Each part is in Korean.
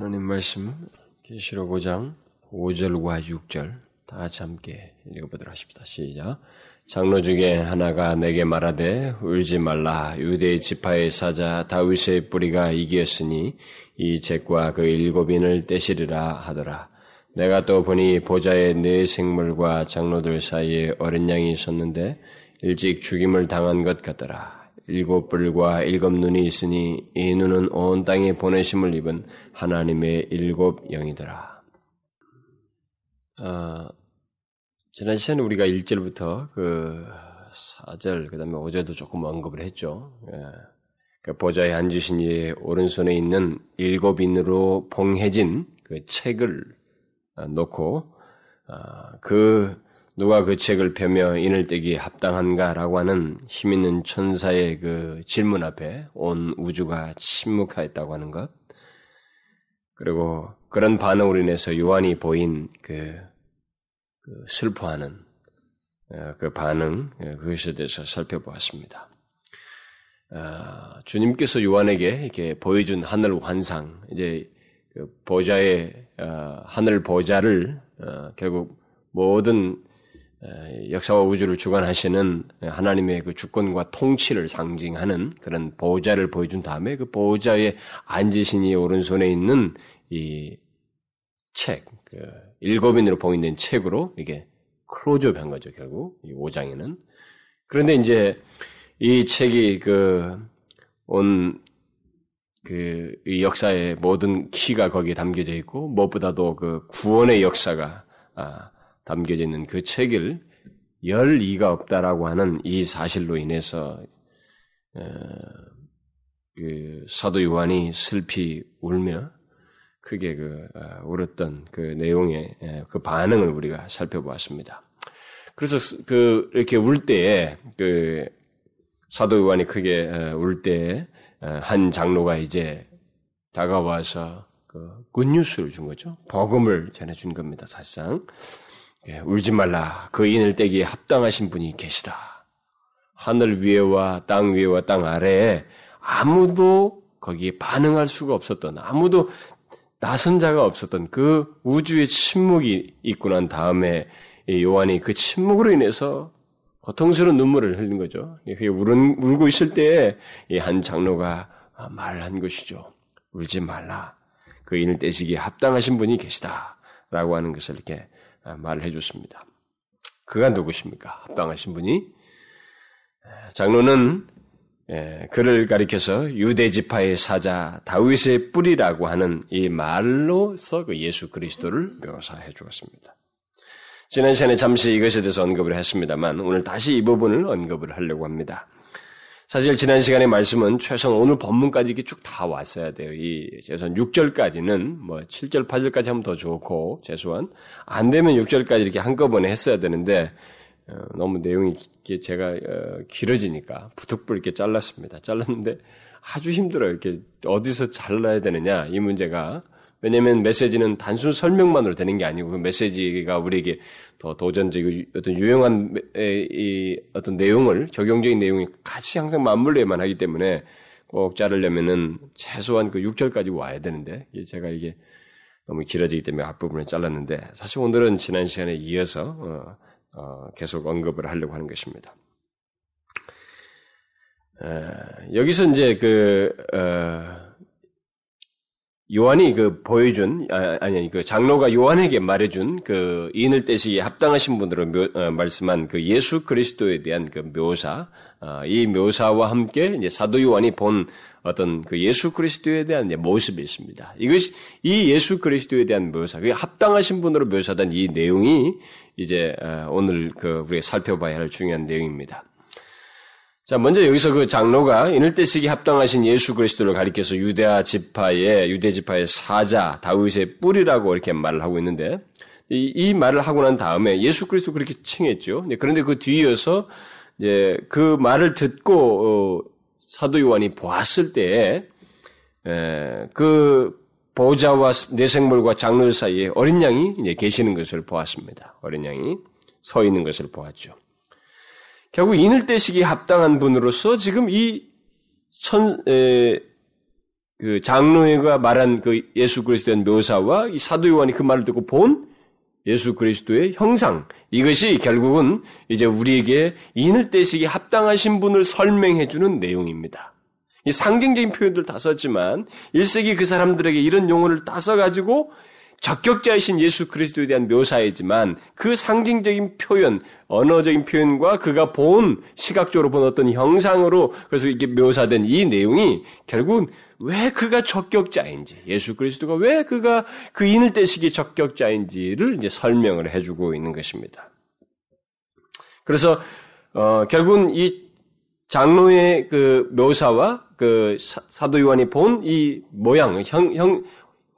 하나님 말씀 계시록 5장 5절과 6절 다 같이 함께 읽어보도록 하십니다. 시작. 장로 중에 하나가 내게 말하되 울지 말라 유대 지파의 사자 다윗의 뿌리가 이기었으니 이 책과 그 일곱인을 떼시리라 하더라. 내가 또 보니 보좌에 네 생물과 장로들 사이에 어린 양이 있었는데 일찍 죽임을 당한 것 같더라. 일곱 뿔과 일곱 눈이 있으니 이 눈은 온 땅에 보내심을 입은 하나님의 일곱 영이더라. 어, 지난 시간에 우리가 1절부터 그 4절, 그 다음에 5절도 조금 언급을 했죠. 예. 그 보좌에 앉으신 이의 오른손에 있는 일곱 인으로 봉해진 그 책을 어, 놓고, 어, 그 누가 그 책을 펴며 인을 떼기에 합당한가라고 하는 힘 있는 천사의 그 질문 앞에 온 우주가 침묵하였다고 하는 것. 그리고 그런 반응으로 인해서 요한이 보인 그, 그 슬퍼하는 어, 그 반응, 어, 그것에 대해서 살펴보았습니다. 어, 주님께서 요한에게 이렇게 보여준 하늘 환상, 이제 그 보좌의 하늘 보좌를 결국 모든 역사와 우주를 주관하시는 하나님의 그 주권과 통치를 상징하는 그런 보호자를 보여준 다음에 그 보호자의 앉으신 이 오른손에 있는 이 책, 그 일곱인으로 봉인된 책으로 이게 클로즈업 한 거죠, 결국. 이 5장에는. 그런데 이제 이 책이 그, 온, 그, 이 역사의 모든 키가 거기에 담겨져 있고, 무엇보다도 그 구원의 역사가, 아, 담겨져 있는 그 책을 열 이가 없다라고 하는 이 사실로 인해서 어, 그 사도 요한이 슬피 울며 크게 그 어, 울었던 그 내용의 그 반응을 우리가 살펴보았습니다. 그래서 그 이렇게 울 때에 그 사도 요한이 크게 어, 울 때에 한 장로가 이제 다가와서 그 굿뉴스를 준 거죠. 복음을 전해준 겁니다. 사실상 예, 울지 말라. 그 인을 떼기에 합당하신 분이 계시다. 하늘 위에와 땅 위에와 땅 아래에 아무도 거기에 반응할 수가 없었던, 아무도 나선 자가 없었던 그 우주의 침묵이 있고 난 다음에 요한이 그 침묵으로 인해서 고통스러운 눈물을 흘린 거죠. 울은, 울고 있을 때에 한 장로가 말을 한 것이죠. 울지 말라. 그 인을 떼시기에 합당하신 분이 계시다. 라고 하는 것을 이렇게 아, 말을 해줬습니다. 그가 누구십니까? 합당하신 분이 장로는 그를 가리켜서 유대 지파의 사자 다윗의 뿌리라고 하는 이 말로서 그 예수 그리스도를 묘사해 주었습니다. 지난 시간에 잠시 이것에 대해서 언급을 했습니다만 오늘 다시 이 부분을 언급을 하려고 합니다. 사실 지난 시간의 말씀은 최소한 오늘 본문까지 이렇게 쭉 다 왔어야 돼요. 이 최소한 6절까지는 뭐 7절, 8절까지 하면 더 좋고 최소한 안 되면 6절까지 이렇게 한꺼번에 했어야 되는데 어, 너무 내용이 제가 어, 길어지니까 부득불 이렇게 잘랐습니다. 잘랐는데 아주 힘들어요. 이렇게 어디서 잘라야 되느냐 이 문제가 왜냐하면 메시지는 단순 설명만으로 되는 게 아니고 그 메시지가 우리에게 더 도전적이고 어떤 유용한 이 어떤 내용을 적용적인 내용이 같이 항상 맞물려야만 하기 때문에 꼭 자르려면은 최소한 그 6절까지 와야 되는데 제가 이게 너무 길어지기 때문에 앞부분을 잘랐는데 사실 오늘은 지난 시간에 이어서 어, 어, 계속 언급을 하려고 하는 것입니다. 에, 여기서 이제 그 어, 요한이 그 보여준 아, 아니 그 장로가 요한에게 말해준 그 인을 떼시기에 합당하신 분으로 묘, 어, 말씀한 그 예수 그리스도에 대한 그 묘사 어, 이 묘사와 함께 이제 사도 요한이 본 어떤 그 예수 그리스도에 대한 모습이 있습니다. 이것이 이 예수 그리스도에 대한 묘사, 그 합당하신 분으로 묘사된 이 내용이 이제 어, 오늘 그 우리가 살펴봐야 할 중요한 내용입니다. 자, 먼저 여기서 그 장로가 인을 떼시기 합당하신 예수 그리스도를 가리켜서 유대아 지파의 유대 지파의 사자 다윗의 뿌리라고 이렇게 말을 하고 있는데 이, 이 말을 하고 난 다음에 예수 그리스도 그렇게 칭했죠. 네, 그런데 그 뒤이어서 이제 그 말을 듣고 어, 사도 요한이 보았을 때에 에, 그 보좌와 내생물과 장로 사이에 어린 양이 이제 계시는 것을 보았습니다. 어린 양이 서 있는 것을 보았죠. 결국 인을 떼시기에 합당한 분으로서 지금 이 천, 에, 그 장로회가 말한 그 예수 그리스도의 묘사와 이 사도 요한이 그 말을 듣고 본 예수 그리스도의 형상 이것이 결국은 이제 우리에게 인을 떼시기 합당하신 분을 설명해 주는 내용입니다. 이 상징적인 표현들 다 썼지만 1세기 그 사람들에게 이런 용어를 다 써가지고 적격자이신 예수 그리스도에 대한 묘사이지만 그 상징적인 표현, 언어적인 표현과 그가 본 시각적으로 본 어떤 형상으로 그래서 이게 묘사된 이 내용이 결국은 왜 그가 적격자인지, 예수 그리스도가 왜 그가 그 인을 떼시기 적격자인지를 이제 설명을 해주고 있는 것입니다. 그래서 어, 결국은 이 장로의 그 묘사와 그 사 도 요한이 본 이 모양, 형, 형,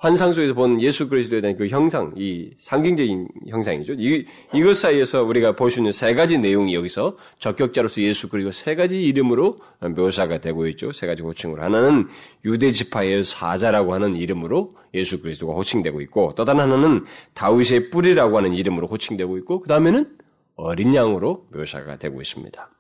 환상 속에서 본 예수 그리스도에 대한 그 형상, 이 상징적인 형상이죠. 이, 이것 사이에서 우리가 볼 수 있는 세 가지 내용이 여기서 적격자로서 예수 그리고 세 가지 이름으로 묘사가 되고 있죠. 세 가지 호칭으로. 하나는 유대 지파의 사자라고 하는 이름으로 예수 그리스도가 호칭되고 있고, 또 다른 하나는 다윗의 뿌리라고 하는 이름으로 호칭되고 있고, 그 다음에는 어린 양으로 묘사가 되고 있습니다.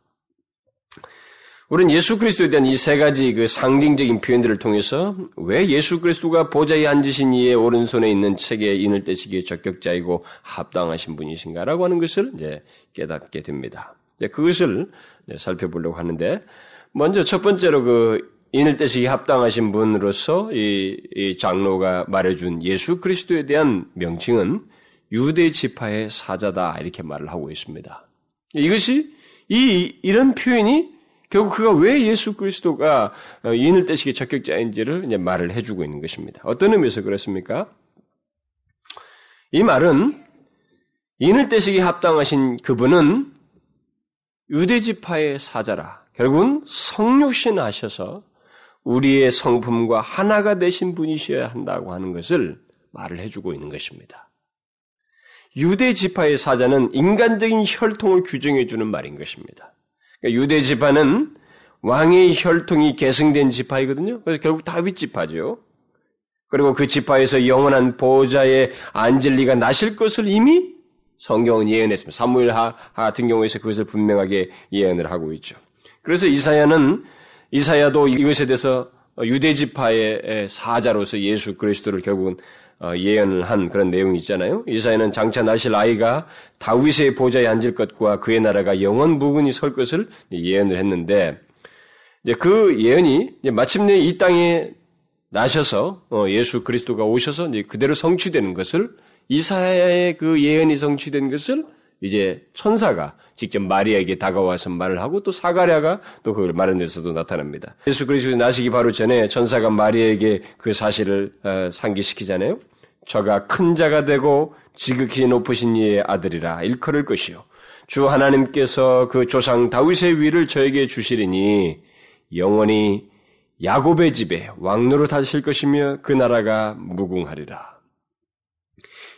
우리는 예수 그리스도에 대한 이 세 가지 그 상징적인 표현들을 통해서 왜 예수 그리스도가 보좌에 앉으신 이의 오른손에 있는 책에 인을 떼시기에 적격자이고 합당하신 분이신가라고 하는 것을 이제 깨닫게 됩니다. 이제 그것을 이제 살펴보려고 하는데 먼저 첫 번째로 그 인을 떼시기 합당하신 분으로서 이, 이 장로가 말해준 예수 그리스도에 대한 명칭은 유대 지파의 사자다 이렇게 말을 하고 있습니다. 이것이 이 이런 표현이 결국 그가 왜 예수 그리스도가 어, 인을 떼시기 적격자인지를 이제 말을 해주고 있는 것입니다. 어떤 의미에서 그렇습니까? 이 말은 인을 떼시기 합당하신 그분은 유대지파의 사자라. 결국은 성육신 하셔서 우리의 성품과 하나가 되신 분이셔야 한다고 하는 것을 말을 해주고 있는 것입니다. 유대 지파의 사자는 인간적인 혈통을 규정해 주는 말인 것입니다. 그러니까 유대 지파는 왕의 혈통이 계승된 지파이거든요. 그래서 결국 다윗 지파죠. 그리고 그 지파에서 영원한 보호자의 앉을 리가 나실 것을 이미 성경은 예언했습니다. 사무엘하 같은 경우에서 그것을 분명하게 예언을 하고 있죠. 그래서 이사야는 이사야도 이것에 대해서 유대 지파의 사자로서 예수 그리스도를 결국은 어, 예언을 한 그런 내용이 있잖아요. 이사야는 장차 나실 아이가 다윗의 보좌에 앉을 것과 그의 나라가 영원 무근히 설 것을 예언을 했는데 이제 그 예언이 이제 마침내 이 땅에 나셔서 어, 예수 그리스도가 오셔서 이제 그대로 성취되는 것을 이사야의 그 예언이 성취된 것을 이제 천사가 직접 마리아에게 다가와서 말을 하고 또 사가랴가 또 그걸 말한 데서도 나타납니다. 예수 그리스도 나시기 바로 전에 천사가 마리아에게 그 사실을 어, 상기시키잖아요. 저가 큰 자가 되고 지극히 높으신 이의 아들이라 일컬을 것이요. 주 하나님께서 그 조상 다윗의 위를 저에게 주시리니 영원히 야곱의 집에 왕노로 다실 것이며 그 나라가 무궁하리라.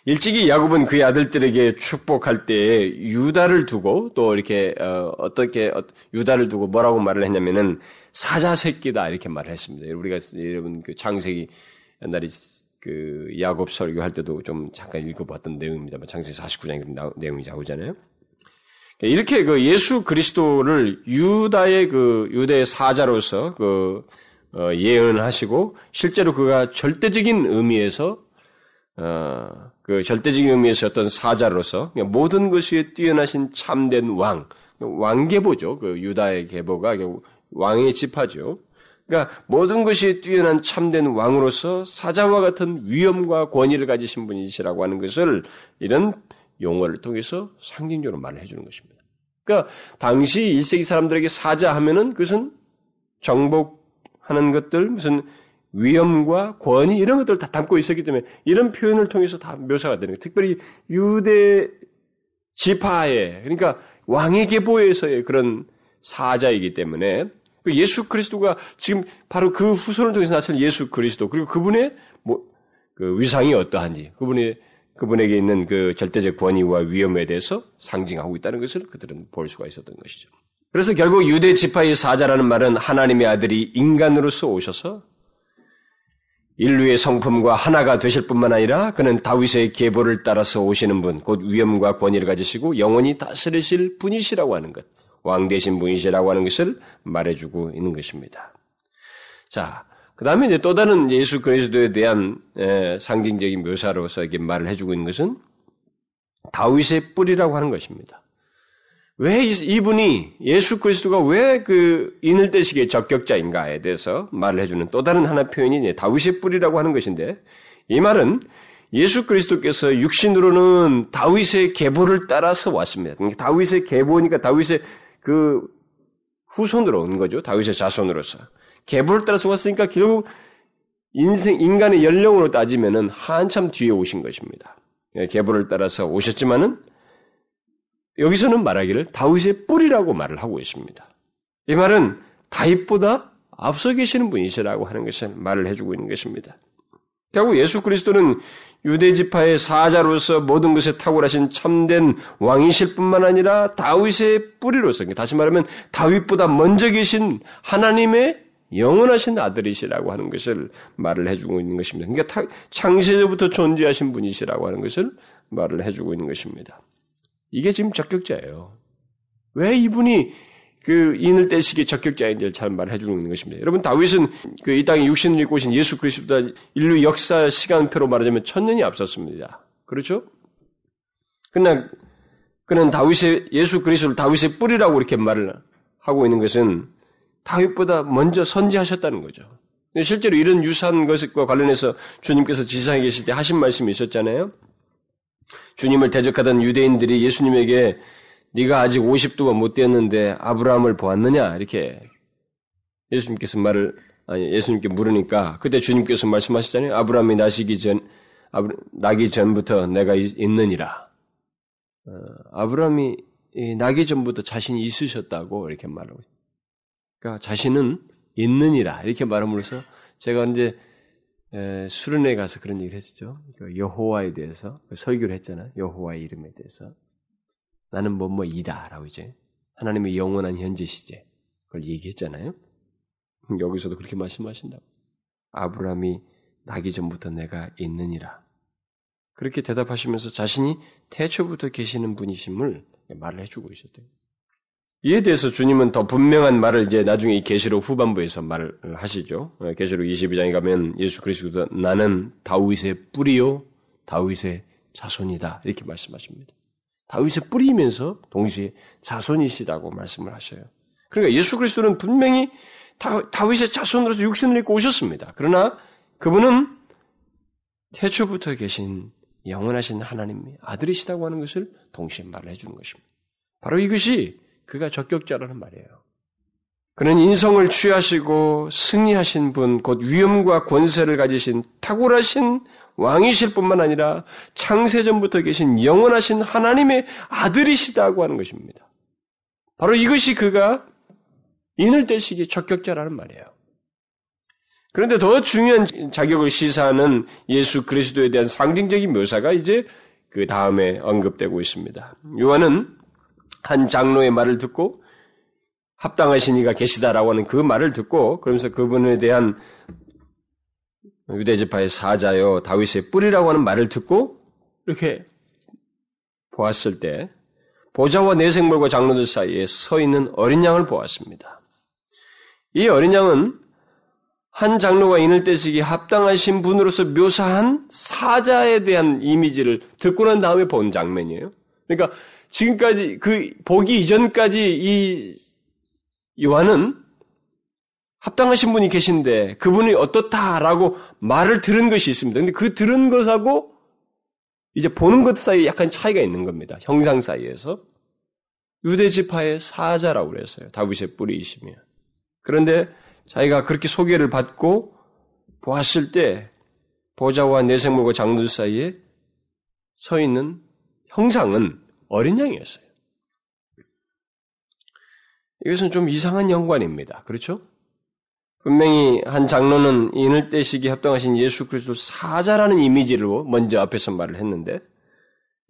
일찍이 야곱은 그의 아들들에게 축복할 때에 유다를 두고 또 이렇게 어, 떻게 어, 유다를 두고 뭐라고 말을 했냐면은 사자 새끼다 이렇게 말을 했습니다. 우리가 여러분 그 창세기 옛날에 그 야곱 설교할 때도 좀 잠깐 읽어봤던 내용입니다만 창세기 49장에 내용이 나오잖아요. 이렇게 그 예수 그리스도를 유다의 그 유대의 사자로서 그 어, 예언하시고 실제로 그가 절대적인 의미에서 어, 그 절대적인 의미에서 어떤 사자로서 모든 것이 뛰어나신 참된 왕 왕계보죠. 그 유다의 계보가 왕의 지파죠. 그러니까 모든 것이 뛰어난 참된 왕으로서 사자와 같은 위엄과 권위를 가지신 분이시라고 하는 것을 이런 용어를 통해서 상징적으로 말을 해주는 것입니다. 그러니까 당시 1세기 사람들에게 사자 하면은 그것은 정복하는 것들, 무슨 위엄과 권위 이런 것들을 다 담고 있었기 때문에 이런 표현을 통해서 다 묘사가 되는 거예요. 특별히 유대 지파의 그러니까 왕의 계보에서의 그런 사자이기 때문에 그 예수 그리스도가 지금 바로 그 후손을 통해서 나타난 예수 그리스도 그리고 그분의 뭐 그 위상이 어떠한지 그분의 그분에게 있는 그 절대적 권위와 위험에 대해서 상징하고 있다는 것을 그들은 볼 수가 있었던 것이죠. 그래서 결국 유대 지파의 사자라는 말은 하나님의 아들이 인간으로서 오셔서 인류의 성품과 하나가 되실 뿐만 아니라 그는 다윗의 계보를 따라서 오시는 분, 곧 위엄과 권위를 가지시고 영원히 다스리실 분이시라고 하는 것. 왕 대신 분이시라고 하는 것을 말해주고 있는 것입니다. 자, 그 다음에 이제 또 다른 예수 그리스도에 대한 에, 상징적인 묘사로서 이렇게 말을 해주고 있는 것은 다윗의 뿌리라고 하는 것입니다. 왜 이분이 예수 그리스도가 왜 그 인을 떼시기의 적격자인가에 대해서 말을 해주는 또 다른 하나 표현이 다윗의 뿌리라고 하는 것인데 이 말은 예수 그리스도께서 육신으로는 다윗의 계보를 따라서 왔습니다. 그러니까 다윗의 계보니까 다윗의 그 후손으로 온 거죠. 다윗의 자손으로서. 계보를 따라서 왔으니까 결국 인생, 인간의 연령으로 따지면은 한참 뒤에 오신 것입니다. 예, 계보를 따라서 오셨지만은 여기서는 말하기를 다윗의 뿌리라고 말을 하고 있습니다. 이 말은 다윗보다 앞서 계시는 분이시라고 하는 것을 말을 해주고 있는 것입니다. 결국 예수 그리스도는 유대 지파의 사자로서 모든 것에 탁월하신 참된 왕이실 뿐만 아니라 다윗의 뿌리로서 다시 말하면 다윗보다 먼저 계신 하나님의 영원하신 아들이시라고 하는 것을 말을 해주고 있는 것입니다. 그러니까 창세전부터 존재하신 분이시라고 하는 것을 말을 해주고 있는 것입니다. 이게 지금 적격자예요. 왜 이분이 그 인을 떼시기 적격자인지를 잘 말해 주고 있는 것입니다. 여러분 다윗은 그 이 땅에 육신을 입고 오신 예수 그리스도보다 인류 역사 시간표로 말하자면 천년이 앞섰습니다. 그렇죠? 그러나 그는 다윗의 예수 그리스도를 다윗의 뿌리라고 이렇게 말을 하고 있는 것은 다윗보다 먼저 선지하셨다는 거죠. 실제로 이런 유사한 것과 관련해서 주님께서 지상에 계실 때 하신 말씀이 있었잖아요. 주님을 대적하던 유대인들이 예수님에게 네가 아직 50도가 못 되었는데 아브라함을 보았느냐? 이렇게 예수님께서 말을 아니 예수님께 물으니까 그때 주님께서 말씀하시잖아요. 아브라함이 나시기 전 나기 전부터 내가 있느니라. 어, 아브라함이 나기 전부터 자신이 있으셨다고 이렇게 말하고 그러니까 자신은 있느니라 이렇게 말함으로써 제가 이제 에, 수련회 가서 그런 얘기를 했죠. 그 여호와에 대해서 설교를 했잖아요. 여호와의 이름에 대해서 나는 뭐뭐이다라고 이제 하나님의 영원한 현재 시제 그걸 얘기했잖아요. 여기서도 그렇게 말씀하신다고. 아브라함이 나기 전부터 내가 있느니라. 그렇게 대답하시면서 자신이 태초부터 계시는 분이심을 말을 해주고 있었대요. 이에 대해서 주님은 더 분명한 말을 이제 나중에 이 계시록 후반부에서 말을 하시죠. 계시록 22장에 가면 예수 그리스도 나는 다윗의 뿌리요 다윗의 자손이다 이렇게 말씀하십니다. 다윗의 뿌리면서 동시에 자손이시다고 말씀을 하셔요. 그러니까 예수 그리스도는 분명히 다, 다윗의 자손으로서 육신을 입고 오셨습니다. 그러나 그분은 태초부터 계신 영원하신 하나님의 아들이시다고 하는 것을 동시에 말을 해주는 것입니다. 바로 이것이 그가 적격자라는 말이에요. 그는 인성을 취하시고 승리하신 분, 곧 위엄과 권세를 가지신 탁월하신 왕이실 뿐만 아니라 창세전부터 계신 영원하신 하나님의 아들이시다고 하는 것입니다. 바로 이것이 그가 인을 떼시기 적격자라는 말이에요. 그런데 더 중요한 자격을 시사하는 예수 그리스도에 대한 상징적인 묘사가 이제 그 다음에 언급되고 있습니다. 요한은 한 장로의 말을 듣고 합당하신 이가 계시다라고 하는 그 말을 듣고 그러면서 그분에 대한 유대 지파의 사자요 다윗의 뿌리라고 하는 말을 듣고 이렇게 보았을 때 보좌와 내생물과 장로들 사이에 서 있는 어린 양을 보았습니다. 이 어린 양은 한 장로가 인을 떼시기 합당하신 분으로서 묘사한 사자에 대한 이미지를 듣고 난 다음에 본 장면이에요. 그러니까 지금까지 그 보기 이전까지 이 요한은 합당하신 분이 계신데 그분이 어떻다라고 말을 들은 것이 있습니다. 근데 그 들은 것하고 이제 보는 것 사이에 약간 차이가 있는 겁니다. 형상 사이에서. 유대 지파의 사자라고 그랬어요. 다윗의 뿌리이시며. 그런데 자기가 그렇게 소개를 받고 보았을 때 보좌와 내생물과 장들 사이에 서 있는 형상은 어린 양이었어요. 이것은 좀 이상한 연관입니다. 그렇죠? 분명히 한 장로는 인을 떼시기 합당하신 예수 그리스도 사자라는 이미지로 먼저 앞에서 말을 했는데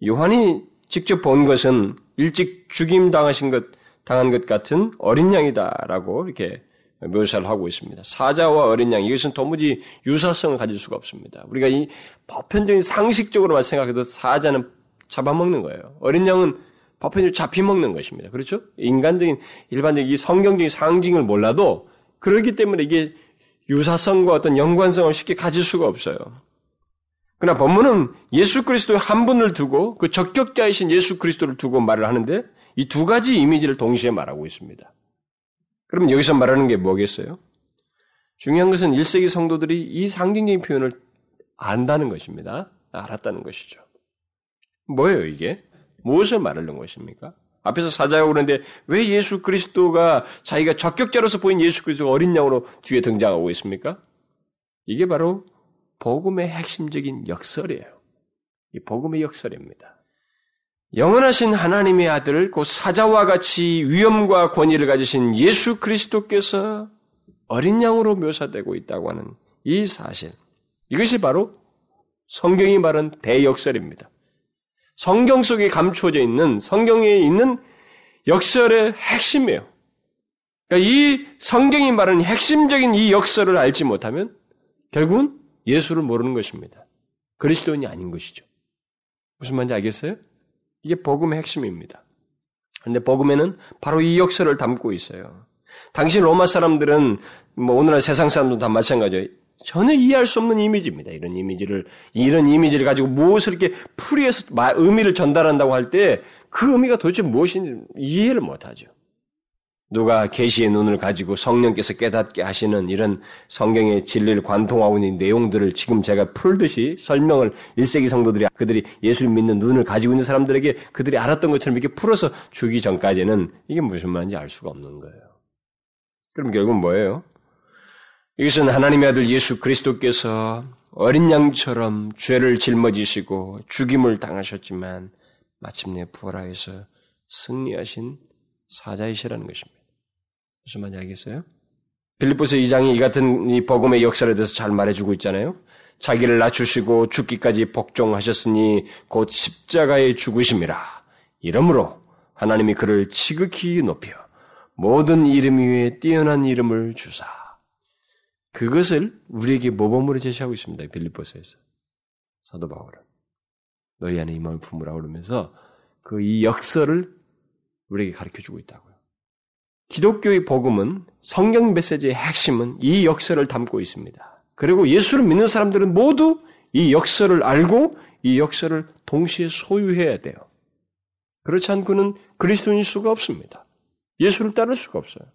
요한이 직접 본 것은 일찍 죽임 당하신 것 당한 것 같은 어린 양이다라고 이렇게 묘사를 하고 있습니다. 사자와 어린 양 이것은 도무지 유사성을 가질 수가 없습니다. 우리가 이 보편적인 상식적으로만 생각해도 사자는 잡아먹는 거예요. 어린 양은 보편적으로 잡히먹는 것입니다. 그렇죠? 인간적인 일반적인 성경적인 상징을 몰라도 그렇기 때문에 이게 유사성과 어떤 연관성을 쉽게 가질 수가 없어요. 그러나 본문은 예수 그리스도 한 분을 두고 그 적격자이신 예수 그리스도를 두고 말을 하는데 이 두 가지 이미지를 동시에 말하고 있습니다. 그러면 여기서 말하는 게 뭐겠어요? 중요한 것은 1세기 성도들이 이 상징적인 표현을 안다는 것입니다. 알았다는 것이죠. 뭐예요, 이게? 무엇을 말하는 것입니까? 앞에서 사자가 그러는데 왜 예수 그리스도가 자기가 적격자로서 보인 예수 그리스도가 어린 양으로 뒤에 등장하고 있습니까? 이게 바로 복음의 핵심적인 역설이에요. 이 복음의 역설입니다. 영원하신 하나님의 아들, 곧 사자와 같이 위엄과 권위를 가지신 예수 그리스도께서 어린 양으로 묘사되고 있다고 하는 이 사실. 이것이 바로 성경이 말한 대역설입니다. 성경 속에 감추어져 있는 성경에 있는 역설의 핵심이에요. 그러니까 이 성경이 말하는 핵심적인 이 역설을 알지 못하면 결국은 예수를 모르는 것입니다. 그리스도인이 아닌 것이죠. 무슨 말인지 알겠어요? 이게 복음의 핵심입니다. 그런데 복음에는 바로 이 역설을 담고 있어요. 당시 로마 사람들은 뭐 오늘날 세상 사람도 다 마찬가지예요. 전혀 이해할 수 없는 이미지입니다. 이런 이미지를 이런 이미지를 가지고 무엇을 이렇게 풀이해서 의미를 전달한다고 할 때 그 의미가 도대체 무엇인지 이해를 못하죠. 누가 계시의 눈을 가지고 성령께서 깨닫게 하시는 이런 성경의 진리를 관통하고 있는 내용들을 지금 제가 풀듯이 설명을 1세기 성도들이 그들이 예수를 믿는 눈을 가지고 있는 사람들에게 그들이 알았던 것처럼 이렇게 풀어서 주기 전까지는 이게 무슨 말인지 알 수가 없는 거예요. 그럼 결국 뭐예요? 이것은 하나님의 아들 예수 그리스도께서 어린 양처럼 죄를 짊어지시고 죽임을 당하셨지만 마침내 부활하여서 승리하신 사자이시라는 것입니다. 무슨 말인지 알겠어요? 빌립보서 2장이 이 같은 이 복음의 역사에 대해서 잘 말해주고 있잖아요. 자기를 낮추시고 죽기까지 복종하셨으니 곧 십자가의 죽으심이라. 이러므로 하나님이 그를 지극히 높여 모든 이름 위에 뛰어난 이름을 주사. 그것을 우리에게 모범으로 제시하고 있습니다. 빌립보서에서. 사도 바울은. 너희 안에 이 마음을 품으라 그러면서 그 이 역설을 우리에게 가르쳐 주고 있다고요. 기독교의 복음은 성경 메시지의 핵심은 이 역설을 담고 있습니다. 그리고 예수를 믿는 사람들은 모두 이 역설을 알고 이 역설을 동시에 소유해야 돼요. 그렇지 않고는 그리스도인일 수가 없습니다. 예수를 따를 수가 없어요.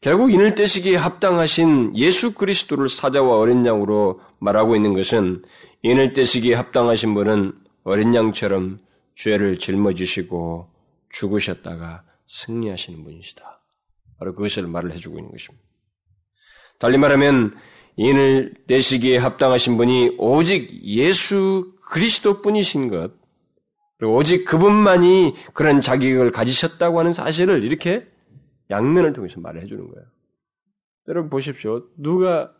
결국 인을 떼시기에 합당하신 예수 그리스도를 사자와 어린 양으로 말하고 있는 것은 인을 떼시기에 합당하신 분은 어린 양처럼 죄를 짊어지시고 죽으셨다가 승리하시는 분이시다. 바로 그것을 말을 해주고 있는 것입니다. 달리 말하면 인을 내시기에 합당하신 분이 오직 예수 그리스도 뿐이신 것, 그리고 오직 그분만이 그런 자격을 가지셨다고 하는 사실을 이렇게 양면을 통해서 말을 해주는 거예요. 여러분 보십시오. 누가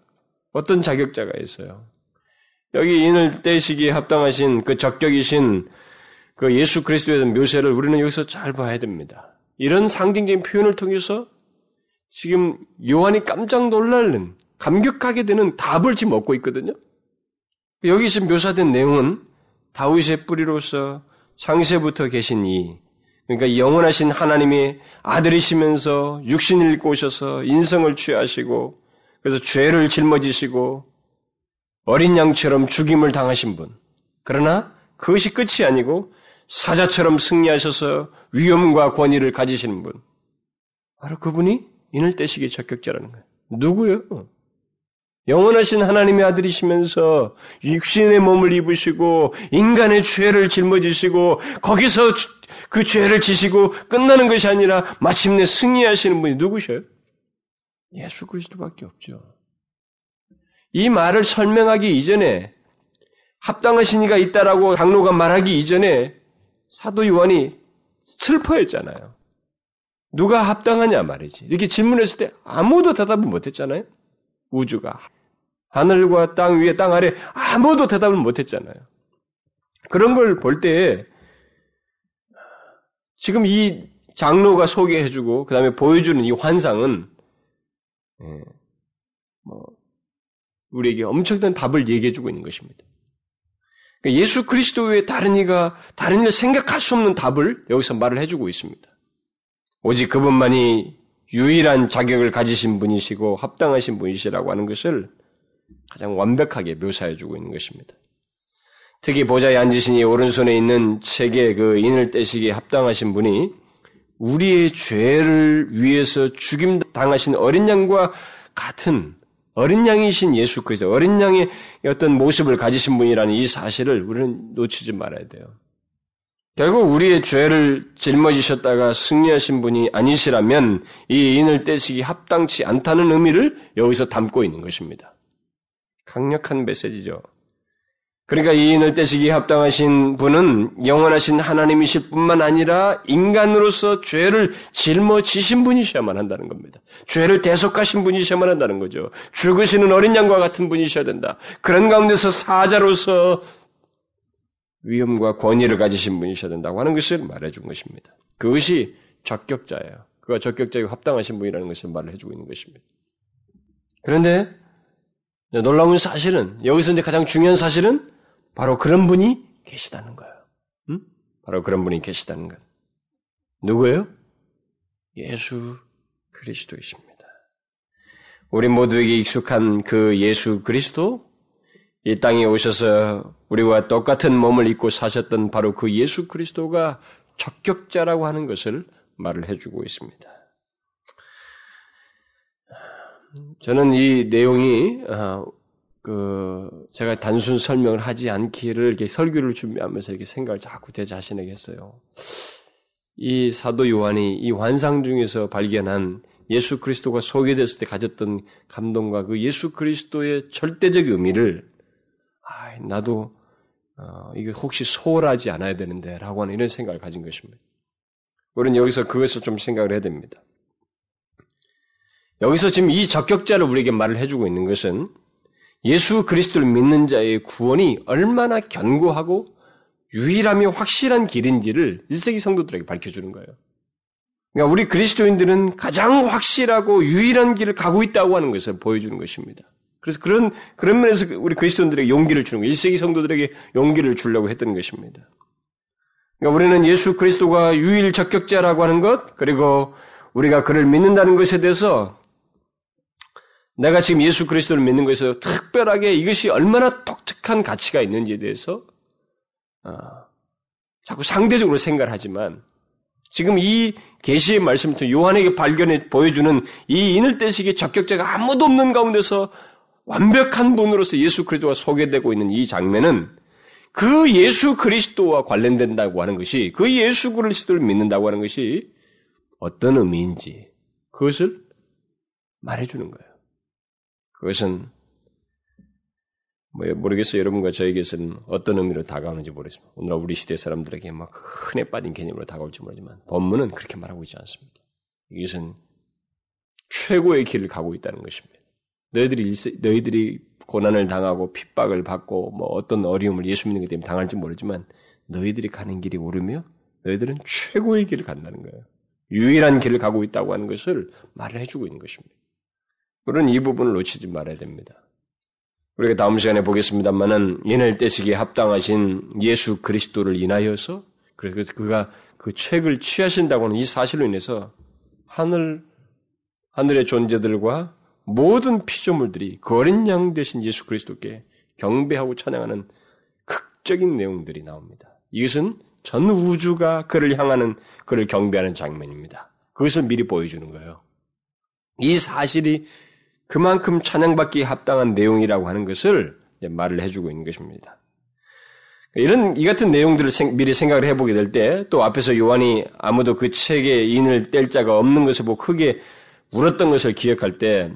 어떤 자격자가 있어요? 여기 인을 떼시기에 합당하신 그 적격이신 그 예수 그리스도에 대한 묘세를 우리는 여기서 잘 봐야 됩니다. 이런 상징적인 표현을 통해서 지금 요한이 깜짝 놀라는 감격하게 되는 답을 지금 얻고 있거든요. 여기 지금 묘사된 내용은 다윗의 뿌리로서 창세부터 계신 이 그러니까 영원하신 하나님이 아들이시면서 육신을 입고 오셔서 인성을 취하시고 그래서 죄를 짊어지시고 어린 양처럼 죽임을 당하신 분. 그러나 그것이 끝이 아니고 사자처럼 승리하셔서 위엄과 권위를 가지시는 분. 바로 그분이 인을 떼시기 적격자라는 거예요. 누구요? 영원하신 하나님의 아들이시면서 육신의 몸을 입으시고 인간의 죄를 짊어지시고 거기서 그 죄를 지시고 끝나는 것이 아니라 마침내 승리하시는 분이 누구셔요? 예수 그리스도밖에 없죠. 이 말을 설명하기 이전에 합당하신 이가 있다라고 강로가 말하기 이전에 사도 요한이 슬퍼했잖아요. 누가 합당하냐 말이지. 이렇게 질문했을 때 아무도 대답을 못했잖아요. 우주가 하늘과 땅 위에 땅 아래 아무도 대답을 못했잖아요. 그런 걸 볼 때 지금 이 장로가 소개해주고 그 다음에 보여주는 이 환상은 예, 뭐 우리에게 엄청난 답을 얘기해주고 있는 것입니다. 그러니까 예수 그리스도 외에 다른 이가 다른 일을 생각할 수 없는 답을 여기서 말을 해주고 있습니다. 오직 그분만이 유일한 자격을 가지신 분이시고 합당하신 분이시라고 하는 것을 가장 완벽하게 묘사해주고 있는 것입니다. 특히 보좌에 앉으시니 오른손에 있는 책의 그 인을 떼시기에 합당하신 분이 우리의 죄를 위해서 죽임 당하신 어린 양과 같은 어린 양이신 예수 그리스도, 어린 양의 어떤 모습을 가지신 분이라는 이 사실을 우리는 놓치지 말아야 돼요. 결국 우리의 죄를 짊어지셨다가 승리하신 분이 아니시라면 이 인을 떼시기 합당치 않다는 의미를 여기서 담고 있는 것입니다. 강력한 메시지죠. 그러니까 이 인을 떼시기에 합당하신 분은 영원하신 하나님이실 뿐만 아니라 인간으로서 죄를 짊어지신 분이셔야만 한다는 겁니다. 죄를 대속하신 분이셔야만 한다는 거죠. 죽으시는 어린 양과 같은 분이셔야 된다. 그런 가운데서 사자로서 위엄과 권위를 가지신 분이셔야 된다고 하는 것을 말해준 것입니다. 그것이 적격자예요. 그가 적격자이고 합당하신 분이라는 것을 말을 해주고 있는 것입니다. 그런데 놀라운 사실은 여기서 이제 가장 중요한 사실은 바로 그런 분이 계시다는 거예요. 음? 바로 그런 분이 계시다는 것. 누구예요? 예수 그리스도이십니다. 우리 모두에게 익숙한 그 예수 그리스도, 이 땅에 오셔서 우리와 똑같은 몸을 입고 사셨던 바로 그 예수 그리스도가 적격자라고 하는 것을 말을 해주고 있습니다. 저는 이 내용이 어, 그 제가 단순 설명을 하지 않기를 이렇게 설교를 준비하면서 이렇게 생각을 자꾸 제 자신에게 했어요. 이 사도 요한이 이 환상 중에서 발견한 예수 그리스도가 소개됐을 때 가졌던 감동과 그 예수 그리스도의 절대적 의미를 아, 나도 어, 이게 혹시 소홀하지 않아야 되는데라고 하는 이런 생각을 가진 것입니다. 우리는 여기서 그것을 좀 생각을 해야 됩니다. 여기서 지금 이 적격자를 우리에게 말을 해주고 있는 것은 예수 그리스도를 믿는 자의 구원이 얼마나 견고하고 유일하며 확실한 길인지를 1세기 성도들에게 밝혀주는 거예요. 그러니까 우리 그리스도인들은 가장 확실하고 유일한 길을 가고 있다고 하는 것을 보여주는 것입니다. 그래서 그런, 그런 면에서 우리 그리스도인들에게 용기를 주는 거예요. 1세기 성도들에게 용기를 주려고 했던 것입니다. 그러니까 우리는 예수 그리스도가 유일 적격자라고 하는 것, 그리고 우리가 그를 믿는다는 것에 대해서 내가 지금 예수 그리스도를 믿는 것에서 특별하게 이것이 얼마나 독특한 가치가 있는지에 대해서 어, 자꾸 상대적으로 생각을 하지만 지금 이 계시의 말씀부터 요한에게 발견해 보여주는 이 인을 떼시기 적격자가 아무도 없는 가운데서 완벽한 분으로서 예수 그리스도가 소개되고 있는 이 장면은 그 예수 그리스도와 관련된다고 하는 것이 그 예수 그리스도를 믿는다고 하는 것이 어떤 의미인지 그것을 말해주는 거예요. 그것은 뭐 모르겠어요. 여러분과 저에게서는 어떤 의미로 다가오는지 모르겠습니다. 오늘날 우리 시대 사람들에게 막 흔해 빠진 개념으로 다가올지 모르지만 본문은 그렇게 말하고 있지 않습니다. 이것은 최고의 길을 가고 있다는 것입니다. 너희들이 너희들이 고난을 당하고 핍박을 받고 뭐 어떤 어려움을 예수 믿는 것 때문에 당할지 모르지만 너희들이 가는 길이 옳으며 너희들은 최고의 길을 간다는 거예요. 유일한 길을 가고 있다고 하는 것을 말을 해주고 있는 것입니다. 우리는 이 부분을 놓치지 말아야 됩니다. 우리가 다음 시간에 보겠습니다만은 인을 떼시기에 합당하신 예수 그리스도를 인하여서 그래서 그가 그 책을 취하신다고 하는 이 사실로 인해서 하늘 하늘의 존재들과 모든 피조물들이 그 어린 양 대신 예수 그리스도께 경배하고 찬양하는 극적인 내용들이 나옵니다. 이것은 전 우주가 그를 향하는 그를 경배하는 장면입니다. 그것을 미리 보여주는 거예요. 이 사실이 그만큼 찬양받기에 합당한 내용이라고 하는 것을 말을 해주고 있는 것입니다. 이런 이 같은 내용들을 미리 생각을 해보게 될 때 또 앞에서 요한이 아무도 그 책에 인을 뗄 자가 없는 것을 보고 크게 울었던 것을 기억할 때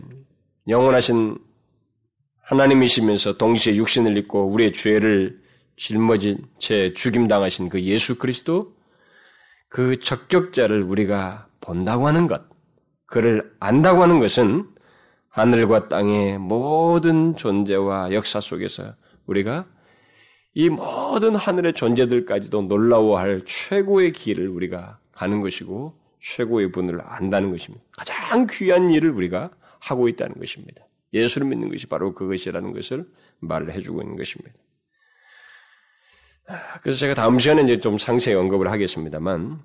영원하신 하나님이시면서 동시에 육신을 입고 우리의 죄를 짊어진 채 죽임당하신 그 예수 그리스도 그 적격자를 우리가 본다고 하는 것, 그를 안다고 하는 것은 하늘과 땅의 모든 존재와 역사 속에서 우리가 이 모든 하늘의 존재들까지도 놀라워할 최고의 길을 우리가 가는 것이고 최고의 분을 안다는 것입니다. 가장 귀한 일을 우리가 하고 있다는 것입니다. 예수를 믿는 것이 바로 그것이라는 것을 말을 해주고 있는 것입니다. 그래서 제가 다음 시간에 이제 좀 상세히 언급을 하겠습니다만,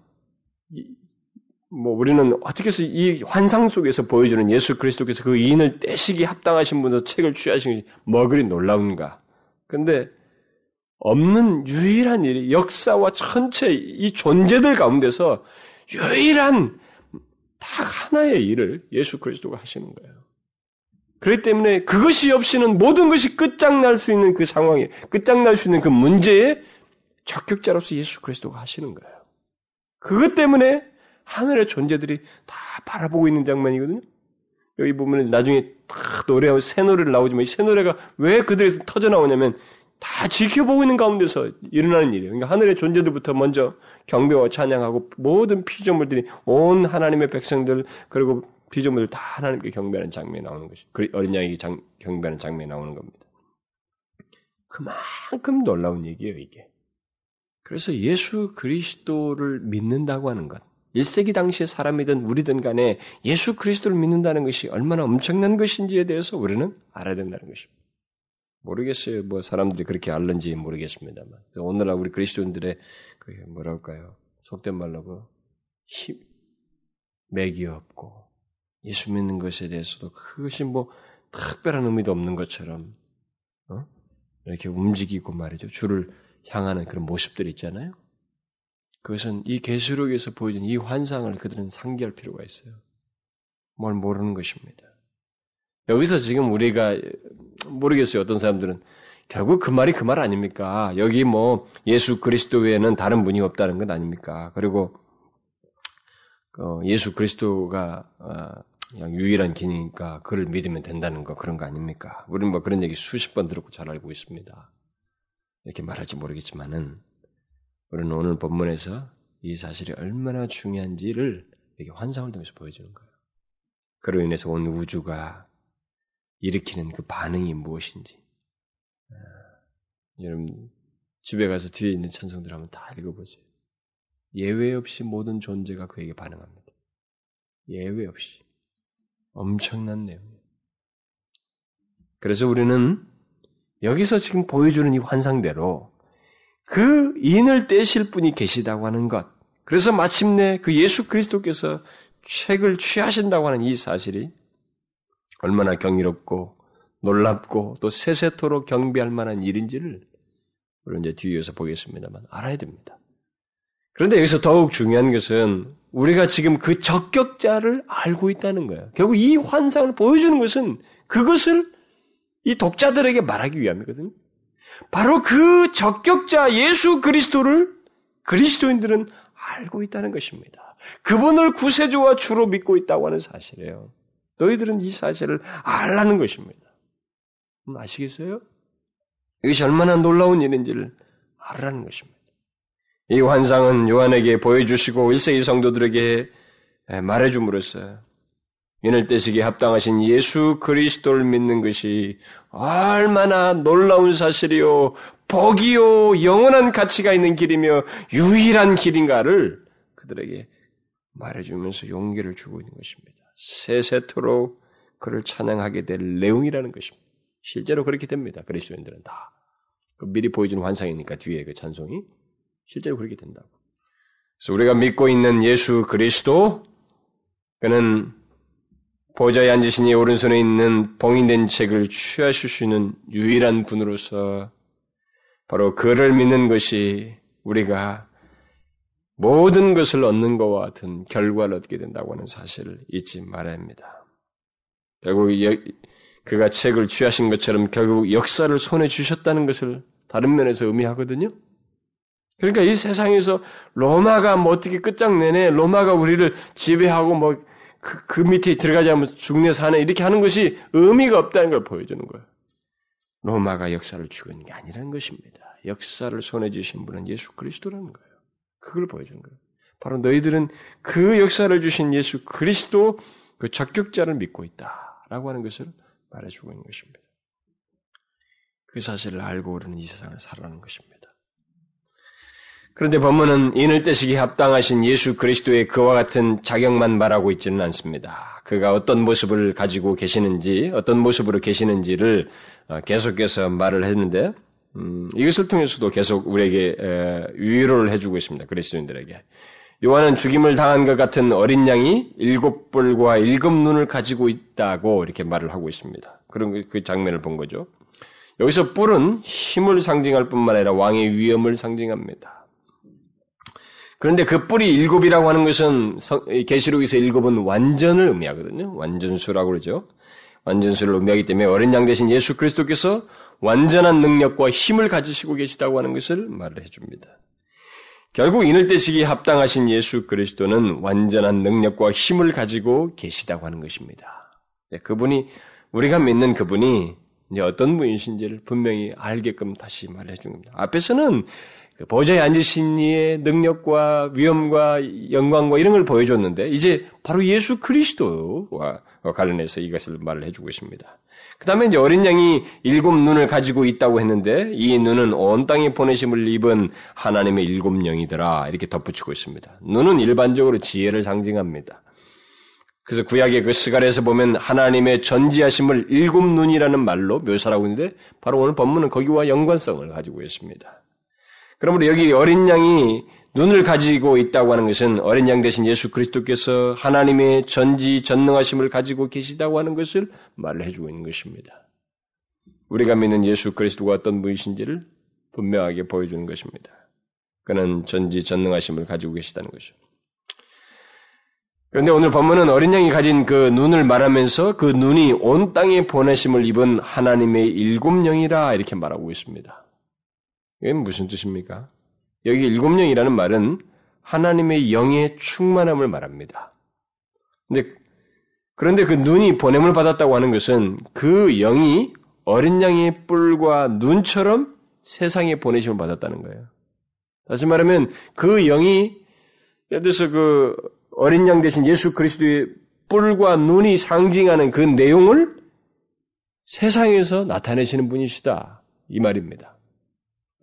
뭐 우리는 어떻게 해서 이 환상 속에서 보여주는 예수 그리스도께서 그 인을 떼시기 합당하신 분으로 책을 취하신 것이 뭐 그리 놀라운가. 근데 없는 유일한 일이 역사와 전체 이 존재들 가운데서 유일한 딱 하나의 일을 예수 그리스도가 하시는 거예요. 그렇기 때문에 그것이 없이는 모든 것이 끝장날 수 있는 그 상황에 끝장날 수 있는 그 문제에 적격자로서 예수 그리스도가 하시는 거예요. 그것 때문에 하늘의 존재들이 다 바라보고 있는 장면이거든요. 여기 보면 나중에 딱 노래하고 새 노래를 나오지만 이 새 노래가 왜 그들에서 터져 나오냐면 다 지켜보고 있는 가운데서 일어나는 일이에요. 그러니까 하늘의 존재들부터 먼저 경배와 찬양하고 모든 피조물들이 온 하나님의 백성들 그리고 피조물들 다 하나님께 경배하는 장면이 나오는 것이 어린 양에게 장, 경배하는 장면이 나오는 겁니다. 그만큼 놀라운 얘기예요, 이게. 그래서 예수 그리스도를 믿는다고 하는 것, 1세기 당시의 사람이든 우리든 간에 예수 그리스도를 믿는다는 것이 얼마나 엄청난 것인지에 대해서 우리는 알아야 된다는 것입니다. 모르겠어요. 뭐 사람들이 그렇게 알는지 모르겠습니다만. 오늘날 우리 그리스도인들의 그 뭐랄까요. 속된 말로 그 힘, 맥이 없고 예수 믿는 것에 대해서도 그것이 뭐 특별한 의미도 없는 것처럼 어? 이렇게 움직이고 말이죠. 주를 향하는 그런 모습들이 있잖아요. 그것은 이 계시록에서 보여준 이 환상을 그들은 상기할 필요가 있어요. 뭘 모르는 것입니다. 여기서 지금 우리가 모르겠어요. 어떤 사람들은 결국 그 말이 그 말 아닙니까? 여기 뭐 예수 그리스도 외에는 다른 분이 없다는 것 아닙니까? 그리고 어, 예수 그리스도가 어, 그냥 유일한 길이니까 그를 믿으면 된다는 거 그런 거 아닙니까? 우리는 뭐 그런 얘기 수십 번 들었고 잘 알고 있습니다. 이렇게 말할지 모르겠지만은 우리는 오늘 본문에서 이 사실이 얼마나 중요한지를 이렇게 환상을 통해서 보여주는 거예요. 그로 인해서 온 우주가 일으키는 그 반응이 무엇인지. 아, 여러분 집에 가서 뒤에 있는 찬송들 한번 다 읽어보세요. 예외 없이 모든 존재가 그에게 반응합니다. 예외 없이. 엄청난 내용이에요. 그래서 우리는 여기서 지금 보여주는 이 환상대로 그 인을 떼실 분이 계시다고 하는 것. 그래서 마침내 그 예수 그리스도께서 책을 취하신다고 하는 이 사실이 얼마나 경이롭고 놀랍고 또 세세토록 경비할 만한 일인지를 우리 이제 뒤에서 보겠습니다만 알아야 됩니다. 그런데 여기서 더욱 중요한 것은 우리가 지금 그 적격자를 알고 있다는 거예요. 결국 이 환상을 보여주는 것은 그것을 이 독자들에게 말하기 위함이거든요. 바로 그 적격자 예수 그리스도를 그리스도인들은 알고 있다는 것입니다. 그분을 구세주와 주로 믿고 있다고 하는 사실이에요. 너희들은 이 사실을 알라는 것입니다. 음, 아시겠어요? 이것이 얼마나 놀라운 일인지를 알라는 것입니다. 이 환상은 요한에게 보여주시고 1세기 성도들에게 말해줌으로써 인을 떼시기에 합당하신 예수 그리스도를 믿는 것이 얼마나 놀라운 사실이요, 복이요, 영원한 가치가 있는 길이며 유일한 길인가를 그들에게 말해주면서 용기를 주고 있는 것입니다. 세세토록 그를 찬양하게 될 내용이라는 것입니다. 실제로 그렇게 됩니다. 그리스도인들은 다. 그 미리 보여주는 환상이니까 뒤에 그 찬송이 실제로 그렇게 된다고. 그래서 우리가 믿고 있는 예수 그리스도 그는 보좌에 앉으시니 오른손에 있는 봉인된 책을 취하실 수 있는 유일한 분으로서 바로 그를 믿는 것이 우리가 모든 것을 얻는 것과 같은 결과를 얻게 된다고 하는 사실을 잊지 말아야 합니다. 결국 그가 책을 취하신 것처럼 결국 역사를 손에 주셨다는 것을 다른 면에서 의미하거든요. 그러니까 이 세상에서 로마가 뭐 어떻게 끝장내네, 로마가 우리를 지배하고 뭐 그, 그 밑에 들어가지 않으면 죽네 사네 이렇게 하는 것이 의미가 없다는 걸 보여주는 거예요. 로마가 역사를 있는 게 아니라는 것입니다. 역사를 손에 주신 분은 예수 그리스도라는 거예요. 그걸 보여주는 거예요. 바로 너희들은 그 역사를 주신 예수 그리스도 그 적격자를 믿고 있다라고 하는 것을 말해주고 있는 것입니다. 그 사실을 알고 우리는 이 세상을 살아가는 것입니다. 그런데 본문은 인을 떼시기 합당하신 예수 그리스도의 그와 같은 자격만 말하고 있지는 않습니다. 그가 어떤 모습을 가지고 계시는지, 어떤 모습으로 계시는지를 어, 계속해서 말을 했는데, 음, 이것을 통해서도 계속 우리에게 위로를 해주고 있습니다. 그리스도인들에게. 요한은 죽임을 당한 것 같은 어린 양이 일곱 뿔과 일곱 눈을 가지고 있다고 이렇게 말을 하고 있습니다. 그런 그 장면을 본 거죠. 여기서 뿔은 힘을 상징할 뿐만 아니라 왕의 위엄을 상징합니다. 그런데 그 뿔이 일곱이라고 하는 것은 계시록에서 일곱은 완전을 의미하거든요. 완전수라고 그러죠. 완전수를 의미하기 때문에 어린 양 대신 예수 그리스도께서 완전한 능력과 힘을 가지시고 계시다고 하는 것을 말을 해줍니다. 결국 이늘 때시기 합당하신 예수 그리스도는 완전한 능력과 힘을 가지고 계시다고 하는 것입니다. 네, 그분이 우리가 믿는 그분이 이제 어떤 분이신지를 분명히 알게끔 다시 말해 준 겁니다. 앞에서는 그 보좌에 앉으신 이의 능력과 위엄과 영광과 이런 걸 보여줬는데 이제 바로 예수 그리스도와 관련해서 이것을 말을 해주고 있습니다. 그 다음에 이제 어린 양이 일곱 눈을 가지고 있다고 했는데 이 눈은 온 땅에 보내심을 입은 하나님의 일곱 영이더라 이렇게 덧붙이고 있습니다. 눈은 일반적으로 지혜를 상징합니다. 그래서 구약의 그 스갈에서 보면 하나님의 전지하심을 일곱 눈이라는 말로 묘사하고 있는데 바로 오늘 본문은 거기와 연관성을 가지고 있습니다. 그러므로 여기 어린 양이 눈을 가지고 있다고 하는 것은 어린 양 대신 예수 그리스도께서 하나님의 전지 전능하심을 가지고 계시다고 하는 것을 말을 해주고 있는 것입니다. 우리가 믿는 예수 그리스도가 어떤 분이신지를 분명하게 보여주는 것입니다. 그는 전지 전능하심을 가지고 계시다는 것이죠. 그런데 오늘 본문은 어린 양이 가진 그 눈을 말하면서 그 눈이 온 땅에 보내심을 입은 하나님의 일곱 영이라 이렇게 말하고 있습니다. 이게 무슨 뜻입니까? 여기 일곱 영이라는 말은 하나님의 영의 충만함을 말합니다. 근데 그런데 그 눈이 보냄을 받았다고 하는 것은 그 영이 어린 양의 뿔과 눈처럼 세상에 보내심을 받았다는 거예요. 다시 말하면 그 영이 예를 들어서 그 어린 양 대신 예수 그리스도의 뿔과 눈이 상징하는 그 내용을 세상에서 나타내시는 분이시다. 이 말입니다.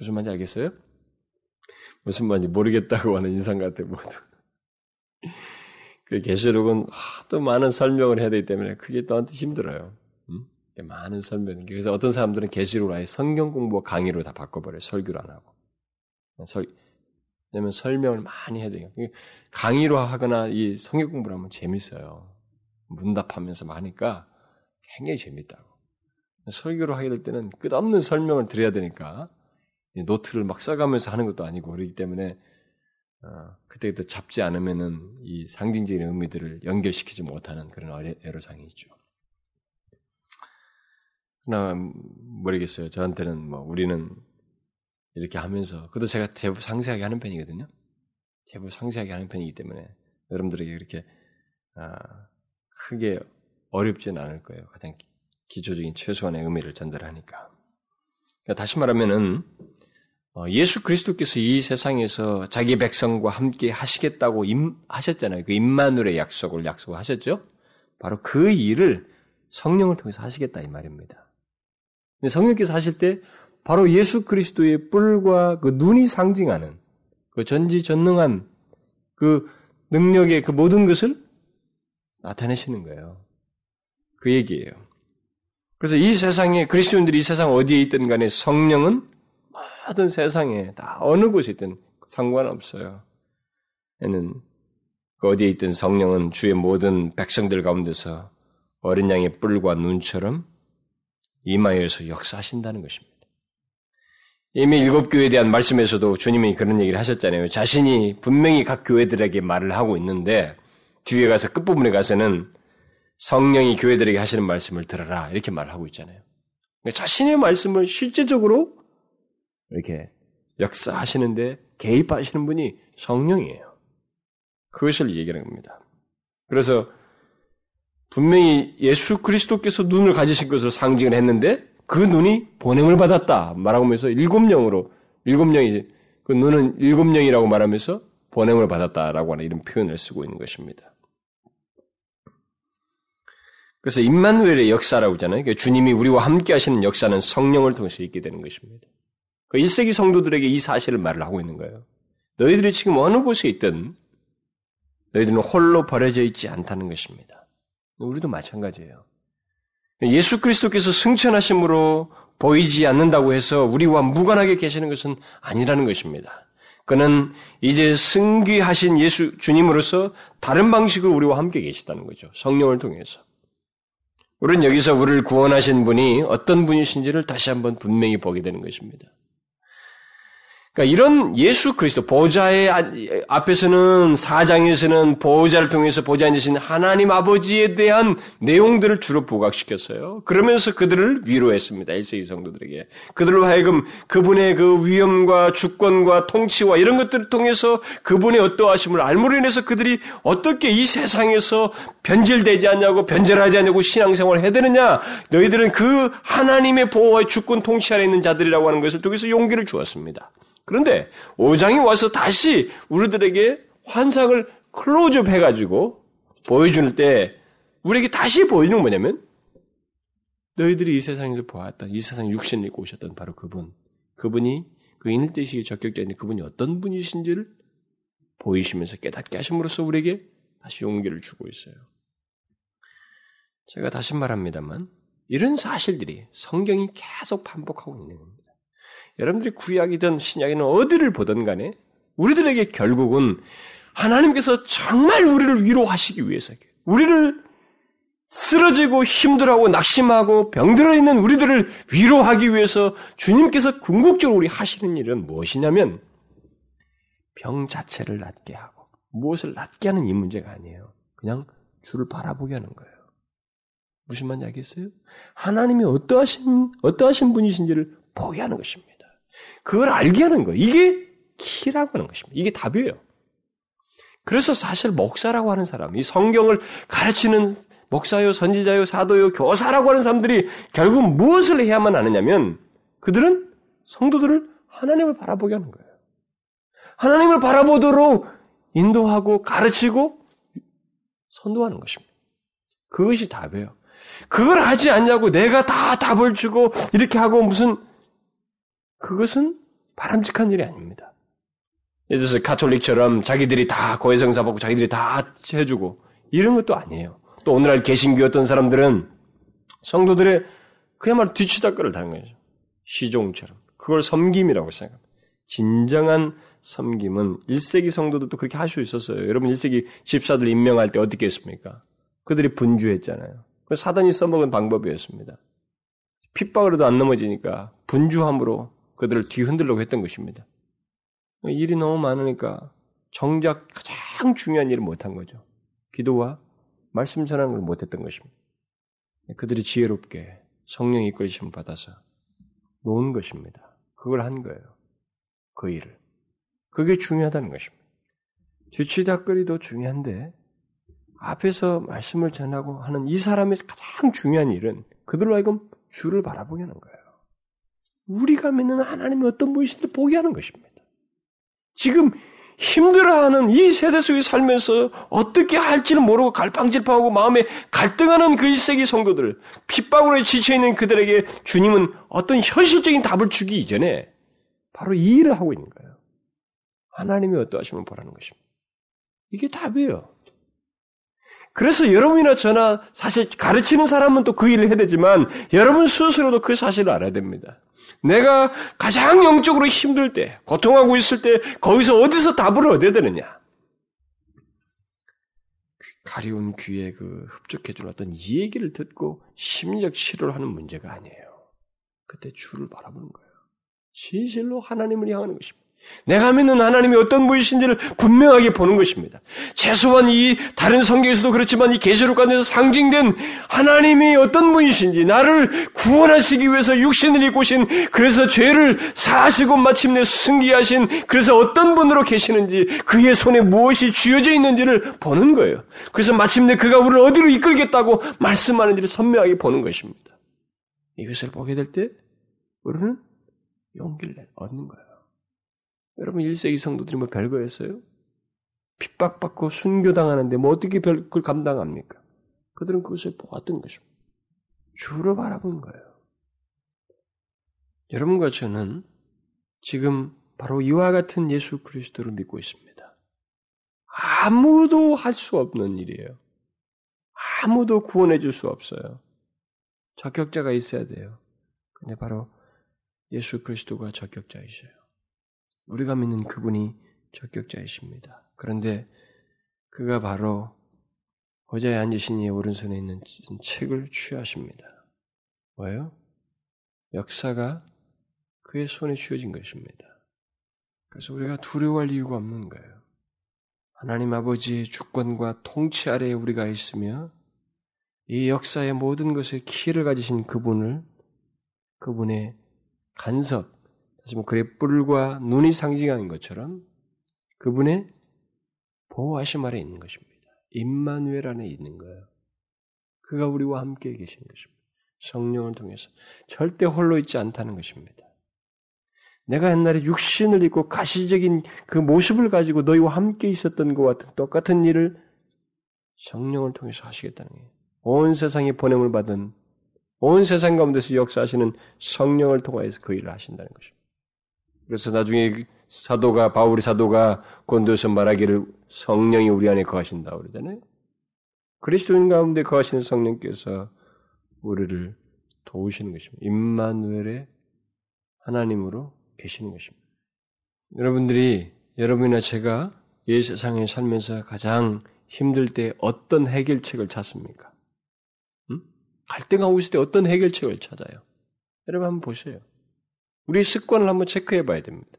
무슨 말인지 알겠어요? 무슨 말인지 모르겠다고 하는 인상 같아, 모두. 그 계시록은 하도 많은 설명을 해야 되기 때문에 그게 또한테 힘들어요. 음? 많은 설명. 그래서 어떤 사람들은 계시록을 아예 성경 공부 강의로 다 바꿔버려요. 설교를 안 하고. 설, 왜냐면 설명을 많이 해야 돼요. 강의로 하거나 이 성경 공부를 하면 재밌어요. 문답하면서 하니까 굉장히 재밌다고. 설교를 하게 될 때는 끝없는 설명을 드려야 되니까 노트를 막 써가면서 하는 것도 아니고 그렇기 때문에 어, 그때그때 잡지 않으면은 이 상징적인 의미들을 연결시키지 못하는 그런 애로사항이죠. 그러나 모르겠어요. 저한테는 뭐 우리는 이렇게 하면서 그것도 제가 제법 상세하게 하는 편이거든요. 제법 상세하게 하는 편이기 때문에 여러분들에게 그렇게 아, 크게 어렵지는 않을 거예요. 가장 기초적인 최소한의 의미를 전달하니까. 그러니까 다시 말하면은 어, 예수 그리스도께서 이 세상에서 자기 백성과 함께 하시겠다고 임, 하셨잖아요. 그 임마누의 약속을 약속하셨죠. 바로 그 일을 성령을 통해서 하시겠다 이 말입니다. 성령께서 하실 때 바로 예수 그리스도의 뿔과 그 눈이 상징하는 그 전지전능한 그 능력의 그 모든 것을 나타내시는 거예요. 그 얘기예요. 그래서 이 세상에 그리스도인들이 이 세상 어디에 있든 간에 성령은 모든 세상에 다 어느 곳에 있든 상관없어요. 얘는 그 어디에 있든 성령은 주의 모든 백성들 가운데서 어린 양의 뿔과 눈처럼 이마에서 역사하신다는 것입니다. 이미 일곱 교회에 대한 말씀에서도 주님이 그런 얘기를 하셨잖아요. 자신이 분명히 각 교회들에게 말을 하고 있는데 뒤에 가서 끝부분에 가서는 성령이 교회들에게 하시는 말씀을 들어라 이렇게 말을 하고 있잖아요. 그러니까 자신의 말씀을 실제적으로 이렇게 역사하시는데 개입하시는 분이 성령이에요. 그것을 얘기하는 겁니다. 그래서 분명히 예수 그리스도께서 눈을 가지신 것으로 상징을 했는데 그 눈이 보냄을 받았다 말하면서 일곱 영으로 일곱 영이 그 눈은 일곱 영이라고 말하면서 보냄을 받았다라고 하는 이런 표현을 쓰고 있는 것입니다. 그래서 임마누엘의 역사라고 하잖아요. 그러니까 주님이 우리와 함께 하시는 역사는 성령을 통해서 있게 되는 것입니다. 그 1세기 성도들에게 이 사실을 말을 하고 있는 거예요. 너희들이 지금 어느 곳에 있든 너희들은 홀로 버려져 있지 않다는 것입니다. 우리도 마찬가지예요. 예수 그리스도께서 승천하심으로 보이지 않는다고 해서 우리와 무관하게 계시는 것은 아니라는 것입니다. 그는 이제 승귀하신 예수 주님으로서 다른 방식으로 우리와 함께 계시다는 거죠. 성령을 통해서. 우리는 여기서 우리를 구원하신 분이 어떤 분이신지를 다시 한번 분명히 보게 되는 것입니다. 그러니까 이런 예수 그리스도 보좌의 앞에서는 사장에서는 보좌를 통해서 보좌에 앉으신 하나님 아버지에 대한 내용들을 주로 부각시켰어요. 그러면서 그들을 위로했습니다. 1세기 성도들에게. 그들로 하여금 그분의 그 위엄과 주권과 통치와 이런 것들을 통해서 그분의 어떠하심을 알므로 인해서 그들이 어떻게 이 세상에서 변질되지 않냐고 변절하지 않냐고 신앙생활을 해야 되느냐. 너희들은 그 하나님의 보호와 주권 통치 아래 있는 자들이라고 하는 것을 통해서 용기를 주었습니다. 그런데 5장이 와서 다시 우리들에게 환상을 클로즈업 해가지고 보여줄 때 우리에게 다시 보여주는 뭐냐면 너희들이 이 세상에서 보았던 이 세상 육신을 입고 오셨던 바로 그분 그분이 그 인일대식의 적격자인 그분이 어떤 분이신지를 보이시면서 깨닫게 하심으로써 우리에게 다시 용기를 주고 있어요. 제가 다시 말합니다만 이런 사실들이 성경이 계속 반복하고 있는 겁니다. 여러분들이 구약이든 신약이든 어디를 보든 간에 우리들에게 결국은 하나님께서 정말 우리를 위로하시기 위해서 우리를 쓰러지고 힘들어하고 낙심하고 병들어 있는 우리들을 위로하기 위해서 주님께서 궁극적으로 우리 하시는 일은 무엇이냐면 병 자체를 낫게 하고 무엇을 낫게 하는 이 문제가 아니에요. 그냥 주를 바라보게 하는 거예요. 무슨 말인지 알겠어요? 하나님이 어떠하신 어떠하신 분이신지를 보게 하는 것입니다. 그걸 알게 하는 거예요. 이게 키라고 하는 것입니다. 이게 답이에요. 그래서 사실 목사라고 하는 사람, 이 성경을 가르치는 목사요, 선지자요, 사도요, 교사라고 하는 사람들이 결국 무엇을 해야만 하느냐면 그들은 성도들을 하나님을 바라보게 하는 거예요. 하나님을 바라보도록 인도하고 가르치고 선도하는 것입니다. 그것이 답이에요. 그걸 하지 않냐고 내가 다 답을 주고 이렇게 하고 무슨 그것은 바람직한 일이 아닙니다. 예를 들어서 카톨릭처럼 자기들이 다 고해성사 받고 자기들이 다 해주고 이런 것도 아니에요. 또 오늘날 개신교 어떤 사람들은 성도들의 그야말로 뒤치다거를 다는 거죠. 시종처럼. 그걸 섬김이라고 생각합니다. 진정한 섬김은 1세기 성도들도 그렇게 할 수 있었어요. 여러분 1세기 집사들 임명할 때 어떻게 했습니까? 그들이 분주했잖아요. 그 사단이 써먹은 방법이었습니다. 핍박으로도 안 넘어지니까 분주함으로 그들을 뒤흔들려고 했던 것입니다. 일이 너무 많으니까 정작 가장 중요한 일을 못한 거죠. 기도와 말씀 전하는 걸 못했던 것입니다. 그들이 지혜롭게 성령 이끌리심 받아서 놓은 것입니다. 그걸 한 거예요. 그 일을. 그게 중요하다는 것입니다. 주치다거리도 중요한데 앞에서 말씀을 전하고 하는 이 사람의 가장 중요한 일은 그들로 하여금 주를 바라보게 하는 거예요. 우리가 믿는 하나님이 어떤 분이신지 보게 하는 것입니다. 지금 힘들어하는 이 세대 속에 살면서 어떻게 할지는 모르고 갈팡질팡하고 마음에 갈등하는 그 일세기 성도들, 핍박으로 지쳐있는 그들에게 주님은 어떤 현실적인 답을 주기 이전에 바로 이 일을 하고 있는 거예요. 하나님이 어떠하시면 보라는 것입니다. 이게 답이에요. 그래서 여러분이나 저나 사실 가르치는 사람은 또 그 일을 해야 되지만 여러분 스스로도 그 사실을 알아야 됩니다. 내가 가장 영적으로 힘들 때, 고통하고 있을 때, 거기서 어디서 답을 얻어야 되느냐? 가리운 귀에 그 흡족해준 어떤 이 얘기를 듣고 심리적 치료를 하는 문제가 아니에요. 그때 주를 바라보는 거예요. 진실로 하나님을 향하는 것입니다. 내가 믿는 하나님이 어떤 분이신지를 분명하게 보는 것입니다. 최소한 이 다른 성경에서도 그렇지만 이 계시록 가운데서 상징된 하나님이 어떤 분이신지 나를 구원하시기 위해서 육신을 입고 오신 그래서 죄를 사하시고 마침내 승기하신 그래서 어떤 분으로 계시는지 그의 손에 무엇이 쥐어져 있는지를 보는 거예요. 그래서 마침내 그가 우리를 어디로 이끌겠다고 말씀하는지를 선명하게 보는 것입니다. 이것을 보게 될 때 우리는 용기를 얻는 거예요. 여러분 1세기 성도들이 뭐 별거였어요? 핍박받고 순교당하는데 뭐 어떻게 별, 그걸 감당합니까? 그들은 그것을 보았던 것입니다. 주를 바라본 거예요. 여러분과 저는 지금 바로 이와 같은 예수 그리스도를 믿고 있습니다. 아무도 할 수 없는 일이에요. 아무도 구원해 줄 수 없어요. 적격자가 있어야 돼요. 근데 바로 예수 그리스도가 적격자이셔요. 우리가 믿는 그분이 적격자이십니다. 그런데 그가 바로 보좌에 앉으신 이의 오른손에 있는 책을 취하십니다. 뭐예요? 역사가 그의 손에 쥐어진 것입니다. 그래서 우리가 두려워할 이유가 없는 거예요. 하나님 아버지의 주권과 통치 아래에 우리가 있으며 이 역사의 모든 것의 키를 가지신 그분을 그분의 간섭, 다시 말 그의 뿔과 눈이 상징하는 것처럼 그분의 보호하심 아래 있는 것입니다. 임마누엘 안에 있는 거예요. 그가 우리와 함께 계시는 것입니다. 성령을 통해서 절대 홀로 있지 않다는 것입니다. 내가 옛날에 육신을 입고 가시적인 그 모습을 가지고 너희와 함께 있었던 것 같은 똑같은 일을 성령을 통해서 하시겠다는 거예요. 온 세상에 보냄을 받은 온 세상 가운데서 역사하시는 성령을 통하여서 그 일을 하신다는 것입니다. 그래서 나중에 사도가 바울이 사도가 곤도에서 말하기를 성령이 우리 안에 거하신다 그러잖아요. 그리스도인 가운데 거하시는 성령께서 우리를 도우시는 것입니다. 임마누엘의 하나님으로 계시는 것입니다. 여러분들이 여러분이나 제가 이 세상에 살면서 가장 힘들 때 어떤 해결책을 찾습니까? 음? 갈등하고 있을 때 어떤 해결책을 찾아요? 여러분 한번 보세요. 우리 습관을 한번 체크해 봐야 됩니다.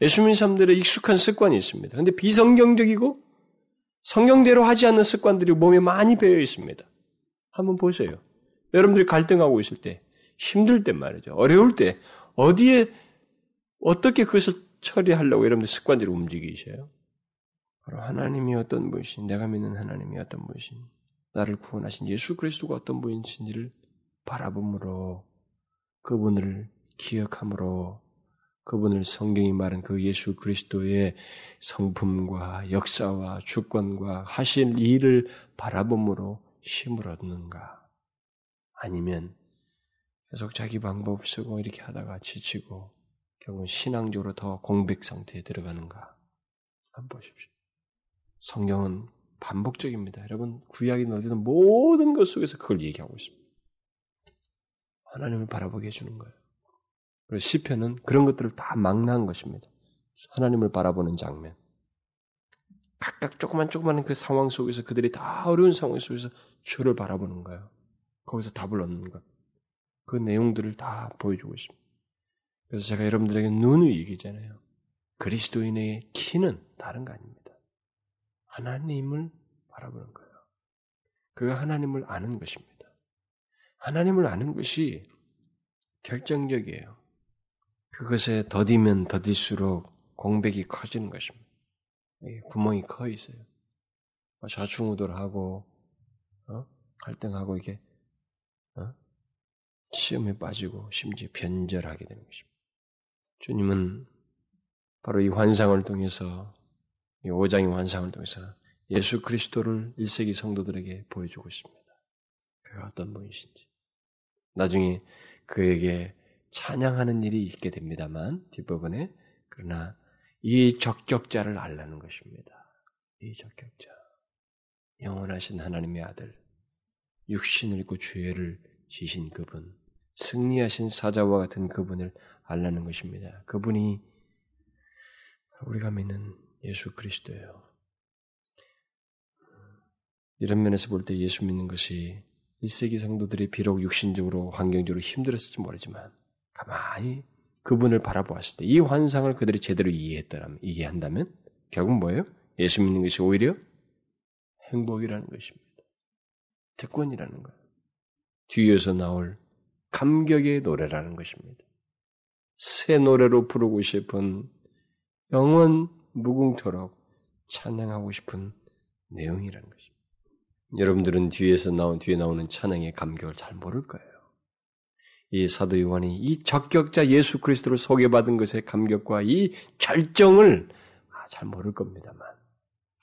예수 님는 사람들의 익숙한 습관이 있습니다. 근데 비성경적이고 성경대로 하지 않는 습관들이 몸에 많이 배어 있습니다. 한번 보세요. 여러분들이 갈등하고 있을 때, 힘들 때 말이죠. 어려울 때, 어디에, 어떻게 그것을 처리하려고 여러분들 습관대로 움직이셔요? 바로 하나님이 어떤 분이신, 내가 믿는 하나님이 어떤 분이신, 나를 구원하신 예수 그리스도가 어떤 분이신지를 바라봄으로 그분을 기억함으로 그분을 성경이 말한 그 예수 그리스도의 성품과 역사와 주권과 하신 일을 바라봄으로 힘을 얻는가? 아니면 계속 자기 방법 쓰고 이렇게 하다가 지치고 결국은 신앙적으로 더 공백 상태에 들어가는가? 한번 보십시오. 성경은 반복적입니다. 여러분 구약이 어디든 모든 것 속에서 그걸 얘기하고 있습니다. 하나님을 바라보게 해주는 거예요. 그리고 시편은 그런 것들을 다 망라한 것입니다. 하나님을 바라보는 장면. 각각 조그만 조그만 그 상황 속에서 그들이 다 어려운 상황 속에서 주를 바라보는 거예요. 거기서 답을 얻는 것. 그 내용들을 다 보여주고 있습니다. 그래서 제가 여러분들에게 눈을 얘기잖아요. 그리스도인의 키는 다른 거 아닙니다. 하나님을 바라보는 거예요. 그가 하나님을 아는 것입니다. 하나님을 아는 것이 결정적이에요. 그것에 더디면 더딜수록 공백이 커지는 것입니다. 구멍이 커 있어요. 좌충우돌하고 어? 갈등하고 이게 어? 시험에 빠지고 심지어 변절하게 되는 것입니다. 주님은 바로 이 환상을 통해서 이 오장의 환상을 통해서 예수 그리스도를 1세기 성도들에게 보여주고 있습니다. 그가 어떤 분이신지. 나중에 그에게 찬양하는 일이 있게 됩니다만 뒷부분에 그러나 이 적격자를 알라는 것입니다. 이 적격자 영원하신 하나님의 아들 육신을 입고 죄를 지신 그분 승리하신 사자와 같은 그분을 알라는 것입니다. 그분이 우리가 믿는 예수 그리스도예요. 이런 면에서 볼 때 예수 믿는 것이 1세기 성도들이 비록 육신적으로 환경적으로 힘들었을지 모르지만 가만히 그분을 바라보았을 때 이 환상을 그들이 제대로 이해했다면 이해한다면 결국 뭐예요? 예수 믿는 것이 오히려 행복이라는 것입니다. 특권이라는 거예요. 뒤에서 나올 감격의 노래라는 것입니다. 새 노래로 부르고 싶은 영원 무궁토록 찬양하고 싶은 내용이라는 것입니다. 여러분들은 뒤에서 나온 뒤에 나오는 찬양의 감격을 잘 모를 거예요. 이 사도 요한이 이 적격자 예수 그리스도를 소개받은 것의 감격과 이 결정을 아, 잘 모를 겁니다만.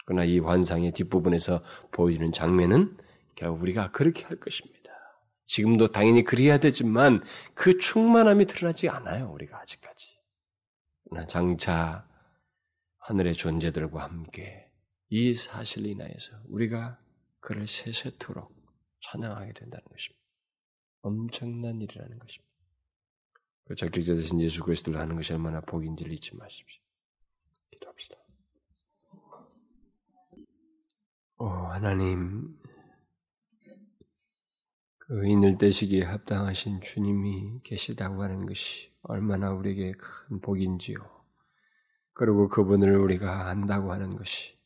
그러나 이 환상의 뒷부분에서 보여주는 장면은 결국 우리가 그렇게 할 것입니다. 지금도 당연히 그래야 되지만 그 충만함이 드러나지 않아요. 우리가 아직까지. 그러나 장차 하늘의 존재들과 함께 이 사실로 인하여서 우리가 그를 세세토록 찬양하게 된다는 것입니다. 엄청난 일이라는 것입니다. 그 적격자 되신 예수 그리스도를 하는 것이 얼마나 복인지를 잊지 마십시오. 기도합시다. 오 하나님, 그 인을 떼시기에 합당하신 주님이 계시다고 하는 것이 얼마나 우리에게 큰 복인지요. 그리고 그분을 우리가 안다고 하는 것이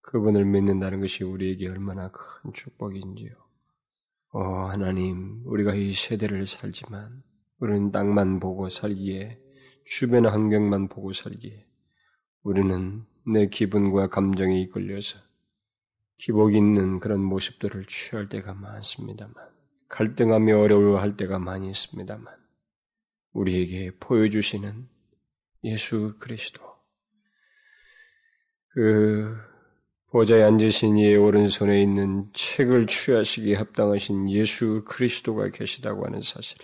그분을 믿는다는 것이 우리에게 얼마나 큰 축복인지요. 오 하나님, 우리가 이 세대를 살지만 우리는 땅만 보고 살기에 주변 환경만 보고 살기에 우리는 내 기분과 감정에 이끌려서 기복 있는 그런 모습들을 취할 때가 많습니다만 갈등하며 어려워할 때가 많이 있습니다만 우리에게 보여주시는 예수 그리스도. 그 보좌에 앉으신 이의 오른손에 있는 책을 취하시기에 합당하신 예수 그리스도가 계시다고 하는 사실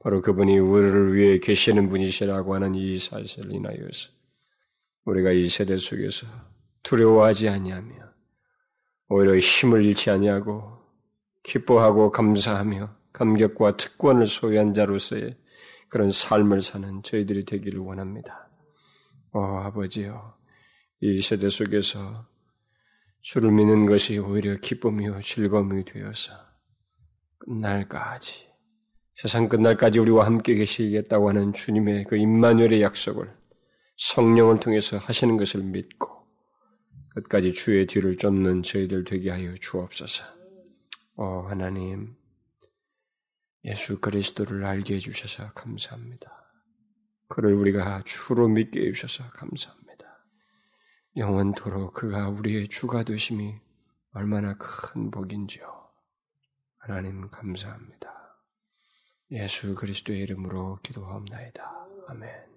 바로 그분이 우리를 위해 계시는 분이시라고 하는 이 사실을 인하여서 우리가 이 세대 속에서 두려워하지 아니하며 오히려 힘을 잃지 아니하고 기뻐하고 감사하며 감격과 특권을 소유한 자로서의 그런 삶을 사는 저희들이 되기를 원합니다. 어, 아버지요. 이 세대 속에서 주를 믿는 것이 오히려 기쁨이요 즐거움이 되어서 끝날까지 세상 끝날까지 우리와 함께 계시겠다고 하는 주님의 그 임마누엘의 약속을 성령을 통해서 하시는 것을 믿고 끝까지 주의 뒤를 쫓는 저희들 되게 하여 주옵소서. 어, 하나님, 예수 그리스도를 알게 해 주셔서 감사합니다. 그를 우리가 주로 믿게 해 주셔서 감사합니다. 영원토록 그가 우리의 주가 되심이 얼마나 큰 복인지요. 하나님 감사합니다. 예수 그리스도의 이름으로 기도하옵나이다. 아멘.